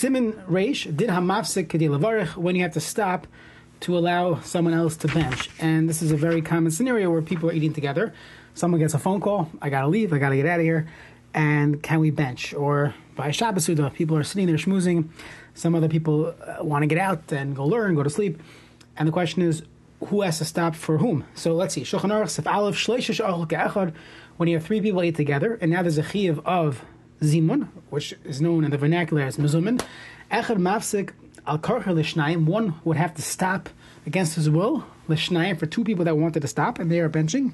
Siman Reish did hamafsik kedi when you have to stop to allow someone else to bench. And this is a very common scenario where people are eating together. Someone gets a phone call, I gotta leave, I gotta get out of here, and can we bench? Or by Shabbos people are sitting there schmoozing. Some other people uh, want to get out and go learn, go to sleep. And the question is, who has to stop for whom? So let's see. Shulchan Aruch Sef Aleph Shleisha Echad. When you have three people eat together, and now there's a chiyuv of zimun, which is known in the vernacular as mezumin. Echad mafsik al karcher lishnayim. One would have to stop against his will lishnayim for two people that wanted to stop, and they are benching.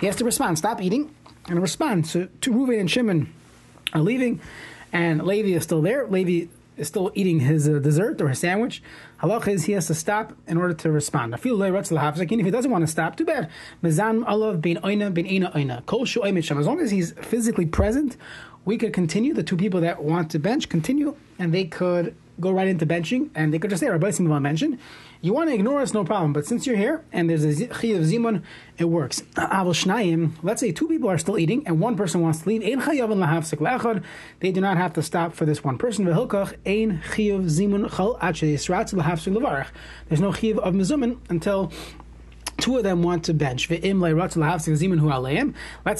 He has to respond. Stop eating and respond. So two Reuven and Shimon are leaving, and Levi is still there. Levi is still eating his uh, dessert or his sandwich. Halach is he has to stop in order to respond. If he doesn't want to stop, too bad. Mizan alav bin oina bin ina oina. Kol As long as he's physically present, we could continue. The two people that want to bench continue, and they could go right into benching, and they could just say, Rabbi Simon mentioned, you want to ignore us, no problem. But since you're here and there's a chi of zimun, it works. Shnayim. Let's say two people are still eating and one person wants to leave. Ein lechad. They do not have to stop for this one person. V'hilkach ein chiyav zimun chal levarach. There's no chiyav of mezumin until two of them want to bench. Let's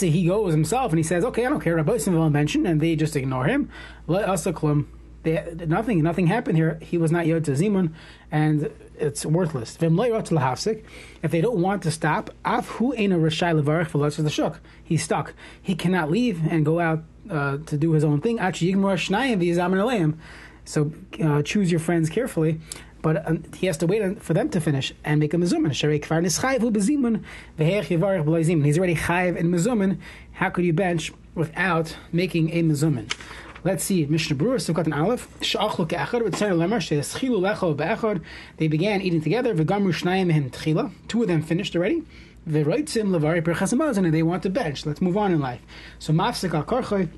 say he goes himself and he says, "Okay, I don't care." Rabbi Simon mentioned, and they just ignore him. Let us they, nothing, nothing happened here. He was not Yod Zimun, and it's worthless. If they don't want to stop, he's stuck. He cannot leave and go out uh, to do his own thing. So uh, choose your friends carefully. But um, he has to wait for them to finish and make a mezumin. He's already chayiv in mezumin. How could you bench without making a mezumin? Let's see, Mishnah Berurah, Sivkat and Aleph, Sha'achlu ke'echad, Ritzayr Lemar, She'eschilu lecho be'echad, they began eating together, V'gamru shnayim mehem tchila, two of them finished already, V'roitzim levari perchasamaz, and they want to bench, let's move on in life. So Mafsik al-Karchoy,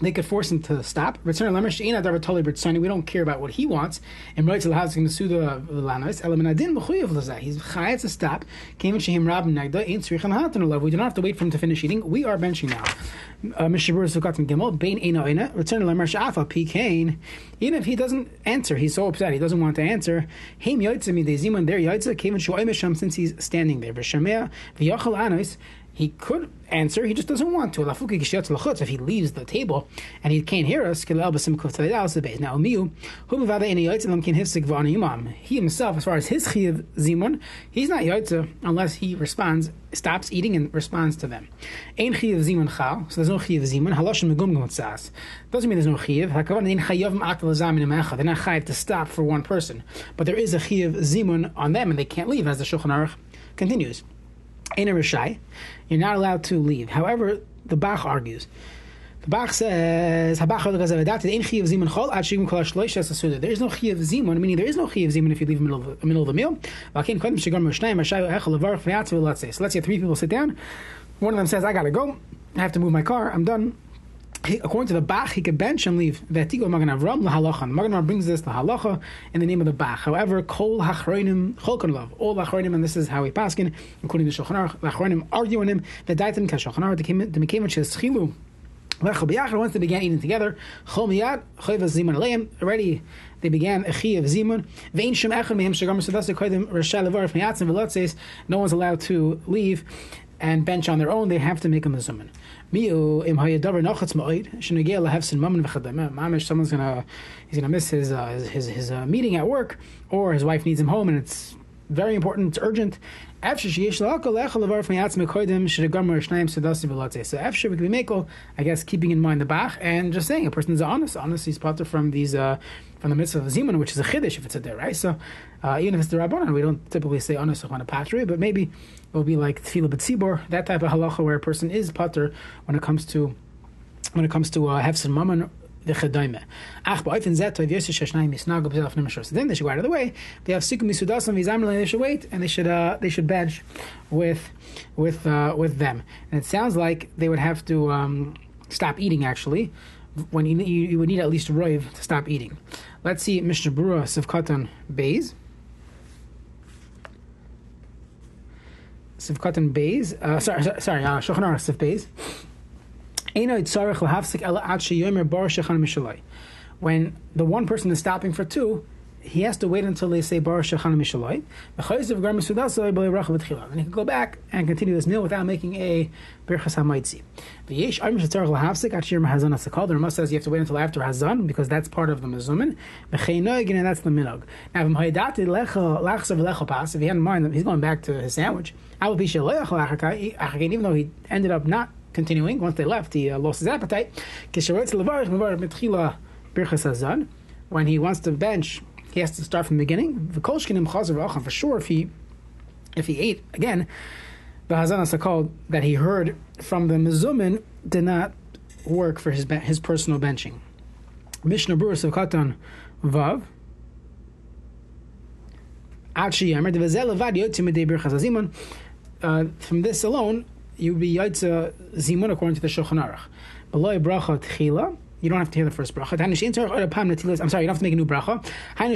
they could force him to stop. Return We don't care about what he wants. And right to the house the suda lanos. Elaminadin mechuyev lazah. He's chayet to stop. Came in shehim rab hatan. We do not have to wait for him to finish eating. We are benching now. Uh, Mishabur Gimel. Bain. Return pikain. Even if he doesn't answer, he's so upset. He doesn't want to answer. Heim yotzim zimun there yotzim. Came in since he's standing there. V'yachal anos he could answer, he just doesn't want to. If he leaves the table and he can't hear us, now he himself, as far as his chiv zimun, he's not yaitza unless he responds, stops eating and responds to them. Ein chiv zimun chal, so there's no chiv zimun. Halashim megum gmotzas doesn't mean there's no chiv. They're not chayiv to stop for one person, but there is a chiv zimun on them, and they can't leave, as the Shulchan Aruch continues. Ein er a you're not allowed to leave. However, the Bach argues. The Bach says, There is no chi of zimun, meaning there is no chi of zimun if you leave the middle of the, middle of the meal. So let's say three people sit down. One of them says, I gotta go. I have to move my car. I'm done according to the Bach, he can bench and leave. V'etigo Magen Avram lahalacha. Magen Avram brings this lahalacha in the name of the Bach. However, kol hachroinim cholkan love. All hachroinim, and this is how we paskin, according to Shulchan Aruch, hachroinim argue on him. The daitim ka Shulchan Aruch, the mekevin sheschilu. Once they began eating together. Already they began a chi of zimun. No one's allowed to leave and bench on their own. They have to make a. Mamish, someone's gonna he's gonna miss his uh, his his uh, meeting at work, or his wife needs him home, and it's very important, it's urgent. So after we can be I guess keeping in mind the bach and just saying a person is honest. Honest, he's potter from these uh, from the mitzvah of a zimun, which is a chiddush if it's a there, right? So uh, even if it's the Rabbanon, we don't typically say anasach on a patri, but maybe it will be like tefillah b'tzibor, that type of halacha where a person is pater when it comes to when it comes to uh, hefsin mammon. Ach. So then they should go out of the way. They have sikum yisudasim v'izamel and they should wait and they should uh, they should bench with with uh, with them. And it sounds like they would have to um, stop eating actually. When you, you, would need at least roiv to stop eating. Let's see Mishnah Brura Sivkatan Beis. Sivkatan Beis. Uh, sorry, sorry, uh, Shulchan Aruch Siv Beis. When the one person is stopping for two, he has to wait until they say Baruch Shechan Mishaloi. And he can go back and continue this meal without making a Birchas HaMaitzi. V'yesh Mahazan HaSakal. The Ramah says you have to wait until after Hazan because that's part of the Mezumin. And that's the Minog. Now, if he had in mind he's going back to his sandwich, even though he ended up not continuing, once they left, he uh, lost his appetite. When he wants to bench he has to start from the beginning. For sure, if he if he ate again, the hazan called that he heard from the mezumin did not work for his his personal benching. Mishnah Berurah of Katan Vav. Uh, from this alone, you would be Yaitza Zimun according to the Shulchan Aruch. Below bracha tchila, you don't have to hear the first bracha. I'm sorry, you don't have to make a new bracha. You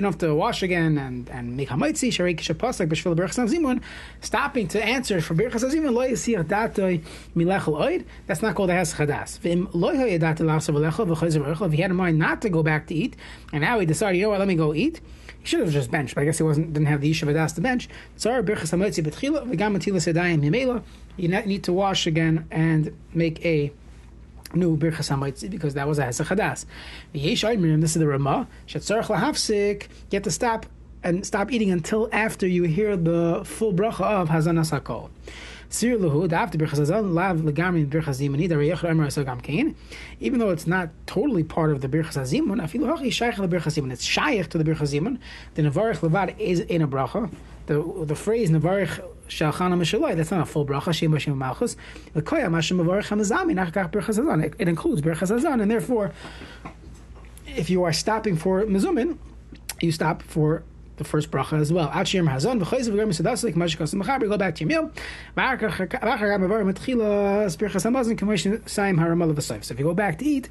don't have to wash again and, and make zimun. Stopping to answer for berachas zimun lo yisir datoi milechel oid. That's not called a berachel. If he had in mind not to go back to eat, and now he decided, you know what, let me go eat. He should have just benched, but I guess he wasn't didn't have the yishuv das to bench. Tzar berachas hamaitzi b'tchila v'gam atilas yadayim mimela. You need to wash again and make a new birchas hamaitzi because that was a hesach hadas. This is the Ramah. Shetzarach lahafsik. You have to stop and stop eating until after you hear the full bracha of Hazanas Hakol. Sir Luhu, after Birchas Hazan, Lav Legami Birchas Zimani, Reyech Emer Asagam Kain. Even though it's not totally part of the Birchas Hazimun, Afilu Hachi Shaykh Birchas Zimun. It's Shaykh to the Birchas Zimun. The Nevarich Levad is in a bracha. The the phrase Nevarich Shalchana Mishaloi, that's not a full bracha, Shem Hashem Malchus. The Koya Hazan. It includes Birchas Hazan, and therefore, if you are stopping for Mizumin, you stop for the first bracha as well. Shir Hazan, v'chayz v'gam misadas like mashik asim machaber. Go back to your meal. V'achar gam avar mitchila spirchas saim. So if you go back to eat,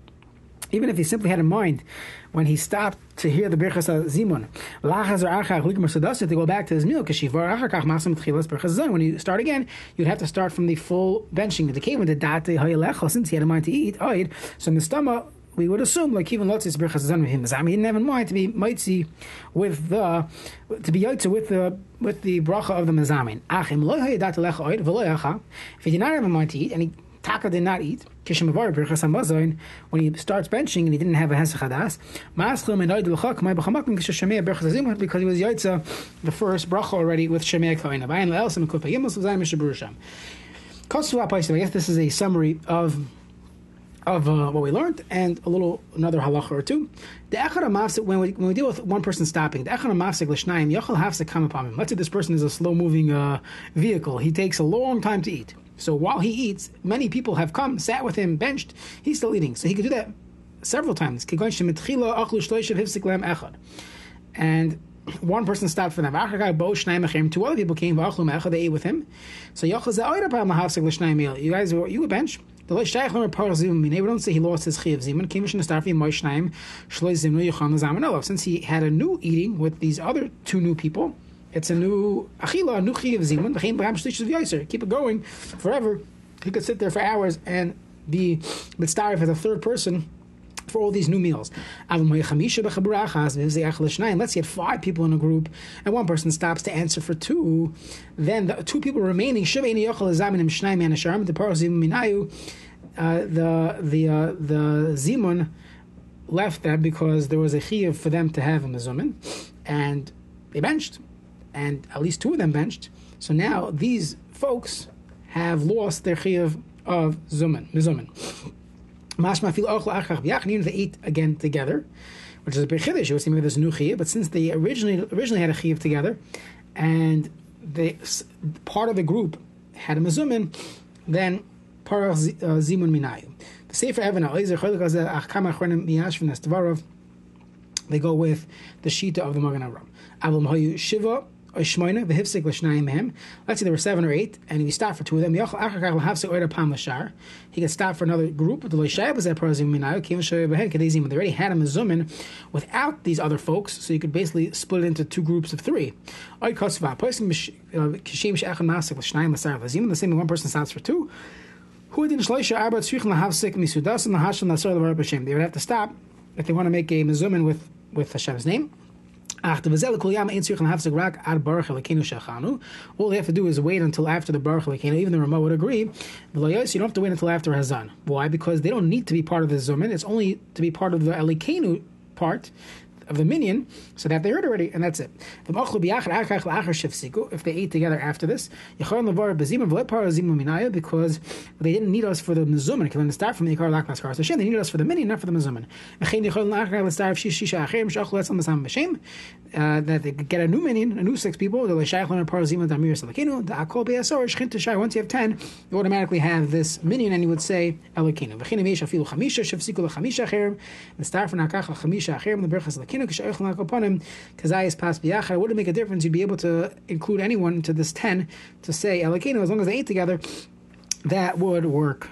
even if he simply had in mind when he stopped to hear the Birchas Zimun, to go back to his meal, when you start again, you'd have to start from the full benching. The with the date since he had in mind to eat, so in the stomach, we would assume like even lotzis berachas zan him. He didn't have in mind to be mitzi with the to be yotze with the with the bracha of the mazamin. Achim lo hayadat lecha oid v'lo. If he did not have in mind to eat, and he Taka did not eat. When he starts benching and he didn't have a hesachadas, because he was yaitza the first bracha already with shemei koina. I guess this is a summary of of uh, what we learned and a little another halacha or two. The echad when we when we deal with one person stopping, the echad mafsik l'shnayim yochel upon him. Let's say this person is a slow moving uh, vehicle. He takes a long time to eat. So while he eats, many people have come, sat with him, benched. He's still eating. So he could do that several times. And one person stopped for them. Two other people came, they ate with him. So you guys, you a bench. Don't say he lost his Chiv Zimun. Since he had a new eating with these other two new people, it's a new achila, a new zimun. B'ram shlishus v'yoser. Keep it going forever. He could sit there for hours and be mitzdarif as a third person for all these new meals. Let's say five people in a group and one person stops to answer for two. Then the two people remaining, uh, the the uh, the zimun left that because there was a chiyuv for them to have a mezumin, and they benched and at least two of them benched. So now these folks have lost their chiyuv of zuman, mizuman. Mashma fil ochla They eat again together, which is a big chiddush. It would seem there's a new chiyuv, but since they originally originally had a chiyuv together, and they part of the group had a mizuman, then part of uh, zimun minayu. The Sefer Evan they go with the shita of the Magen Avraham. Avlam hayu shiva Let's say there were seven or eight, and we stopped for two of them. He could stop for another group. They already had a mezumin without these other folks, so you could basically split it into two groups of three. Uh, L'sar l'zim. The same one person stops for two. They would have to stop if they want to make a mezumin with with Hashem's name. All they have to do is wait until after the Baruch Lekenu. Even the Ramah would agree. You don't have to wait until after Hazan. Why? Because they don't need to be part of the Zumin. It's only to be part of the Elokeinu part of the minyan, so that they heard already, and that's it. If they ate together after this, because they didn't need us for the. Because when start from the they needed us for the minyan, not for the mezumin. Uh, that they get a new minyan, a new six people. Once you have ten, you automatically have this minyan, and you would say Elokeinu. The start from the berachas it wouldn't make a difference. You'd be able to include anyone to this ten to say Elokeinu as long as they ate together. That would work